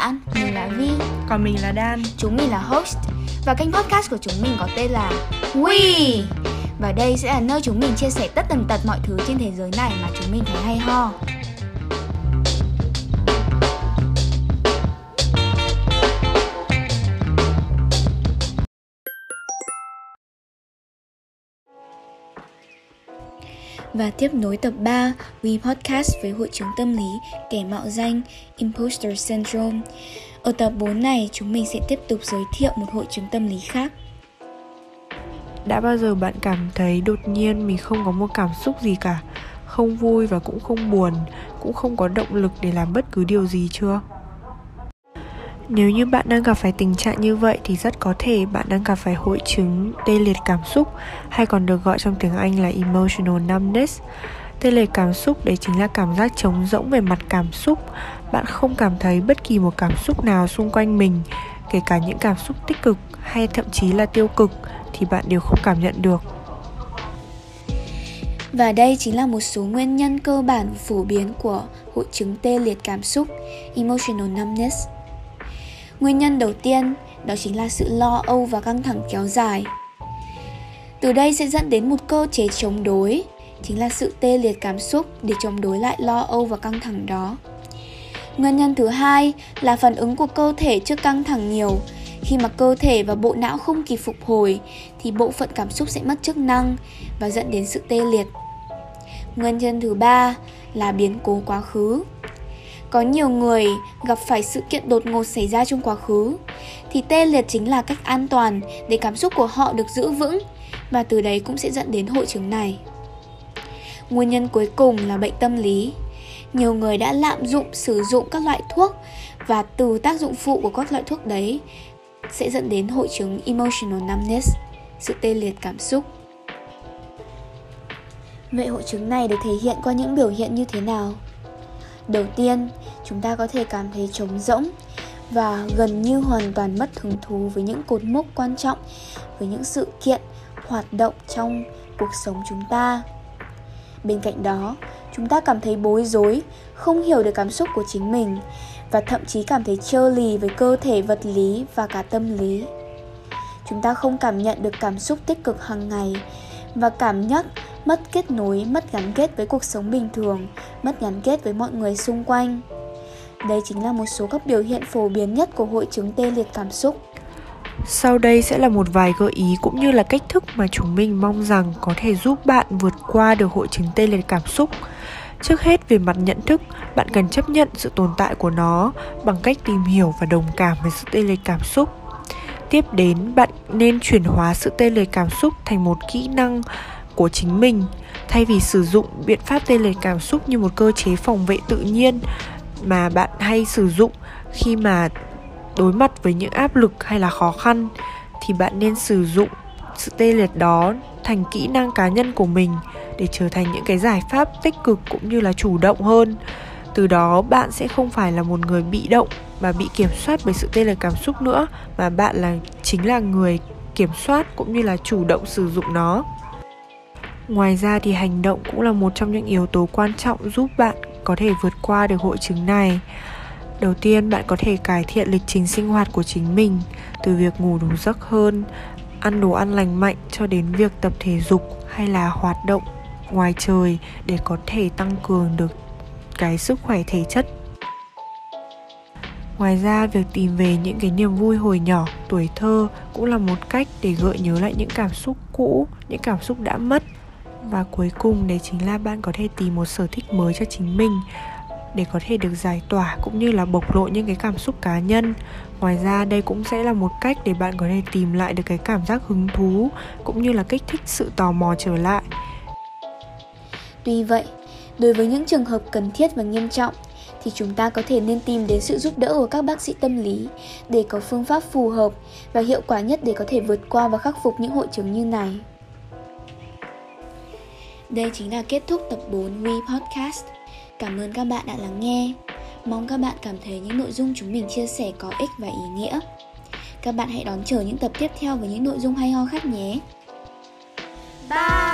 bạn, mình là Vi Còn mình là Đan Chúng mình là host. Và kênh podcast của chúng mình có tên là We. Và đây sẽ là nơi chúng mình chia sẻ tất tần tật mọi thứ trên thế giới này mà chúng mình thấy hay ho Và tiếp nối tập 3 We Podcast với hội chứng tâm lý, kẻ mạo danh, Imposter Syndrome. Ở tập 4 này, chúng mình sẽ tiếp tục giới thiệu một hội chứng tâm lý khác. Đã bao giờ bạn cảm thấy đột nhiên mình không có một cảm xúc gì cả Không vui và cũng không buồn, Cũng không có động lực để làm bất cứ điều gì chưa? Nếu như bạn đang gặp phải tình trạng như vậy thì rất có thể bạn đang gặp phải hội chứng tê liệt cảm xúc hay còn được gọi trong tiếng Anh là emotional numbness. Tê liệt cảm xúc đấy chính là cảm giác trống rỗng về mặt cảm xúc. Bạn không cảm thấy bất kỳ một cảm xúc nào xung quanh mình, kể cả những cảm xúc tích cực hay thậm chí là tiêu cực thì bạn đều không cảm nhận được. Và đây chính là một số nguyên nhân cơ bản phổ biến của hội chứng tê liệt cảm xúc, emotional numbness. Nguyên nhân đầu tiên đó chính là sự lo âu và căng thẳng kéo dài. Từ đây sẽ dẫn đến một cơ chế chống đối, chính là sự tê liệt cảm xúc để chống đối lại lo âu và căng thẳng đó. Nguyên nhân thứ hai là phản ứng của cơ thể trước căng thẳng nhiều. Khi mà cơ thể và bộ não không kịp phục hồi thì bộ phận cảm xúc sẽ mất chức năng và dẫn đến sự tê liệt. Nguyên nhân thứ ba là biến cố quá khứ. Có nhiều người gặp phải sự kiện đột ngột xảy ra trong quá khứ thì tê liệt chính là cách an toàn để cảm xúc của họ được giữ vững và từ đấy cũng sẽ dẫn đến hội chứng này. Nguyên nhân cuối cùng là bệnh tâm lý. Nhiều người đã lạm dụng sử dụng các loại thuốc và từ tác dụng phụ của các loại thuốc đấy sẽ dẫn đến hội chứng emotional numbness, sự tê liệt cảm xúc. Vậy hội chứng này được thể hiện qua những biểu hiện như thế nào? Đầu tiên, chúng ta có thể cảm thấy trống rỗng và gần như hoàn toàn mất hứng thú với những cột mốc quan trọng, với những sự kiện, hoạt động trong cuộc sống chúng ta. Bên cạnh đó, chúng ta cảm thấy bối rối, không hiểu được cảm xúc của chính mình và thậm chí cảm thấy trơ lì với cơ thể vật lý và cả tâm lý. Chúng ta không cảm nhận được cảm xúc tích cực hàng ngày và cảm nhận mất kết nối, mất gắn kết với cuộc sống bình thường, mất gắn kết với mọi người xung quanh. Đây chính là một số các biểu hiện phổ biến nhất của hội chứng tê liệt cảm xúc. Sau đây sẽ là một vài gợi ý cũng như là cách thức mà chúng mình mong rằng có thể giúp bạn vượt qua được hội chứng tê liệt cảm xúc. Trước hết về mặt nhận thức, bạn cần chấp nhận sự tồn tại của nó bằng cách tìm hiểu và đồng cảm với sự tê liệt cảm xúc. Tiếp đến, bạn nên chuyển hóa sự tê liệt cảm xúc thành một kỹ năng của chính mình. Thay vì sử dụng biện pháp tê liệt cảm xúc như một cơ chế phòng vệ tự nhiên mà bạn hay sử dụng khi mà đối mặt với những áp lực hay là khó khăn, thì bạn nên sử dụng sự tê liệt đó thành kỹ năng cá nhân của mình để trở thành những cái giải pháp tích cực cũng như là chủ động hơn. Từ đó, bạn sẽ không phải là một người bị động và bị kiểm soát bởi sự tê liệt cảm xúc nữa, mà bạn là chính là người kiểm soát cũng như là chủ động sử dụng nó ngoài ra thì hành động cũng là một trong những yếu tố quan trọng giúp bạn có thể vượt qua được hội chứng này. Đầu tiên, bạn có thể cải thiện lịch trình sinh hoạt của chính mình, từ việc ngủ đủ giấc hơn, ăn đồ ăn lành mạnh cho đến việc tập thể dục hay là hoạt động ngoài trời để có thể tăng cường được cái sức khỏe thể chất. Ngoài ra, việc tìm về những cái niềm vui hồi nhỏ, tuổi thơ cũng là một cách để gợi nhớ lại những cảm xúc cũ, những cảm xúc đã mất và cuối cùng đấy chính là bạn có thể tìm một sở thích mới cho chính mình để có thể được giải tỏa cũng như là bộc lộ những cái cảm xúc cá nhân ngoài ra đây cũng sẽ là một cách để bạn có thể tìm lại được cái cảm giác hứng thú cũng như là kích thích sự tò mò trở lại tuy vậy, đối với những trường hợp cần thiết và nghiêm trọng thì chúng ta có thể nên tìm đến sự giúp đỡ của các bác sĩ tâm lý để có phương pháp phù hợp và hiệu quả nhất để có thể vượt qua và khắc phục những hội chứng như này. Đây chính là kết thúc tập 4 We Podcast. Cảm ơn các bạn đã lắng nghe. Mong các bạn cảm thấy những nội dung chúng mình chia sẻ có ích và ý nghĩa. Các bạn hãy đón chờ những tập tiếp theo với những nội dung hay ho khác nhé. Bye!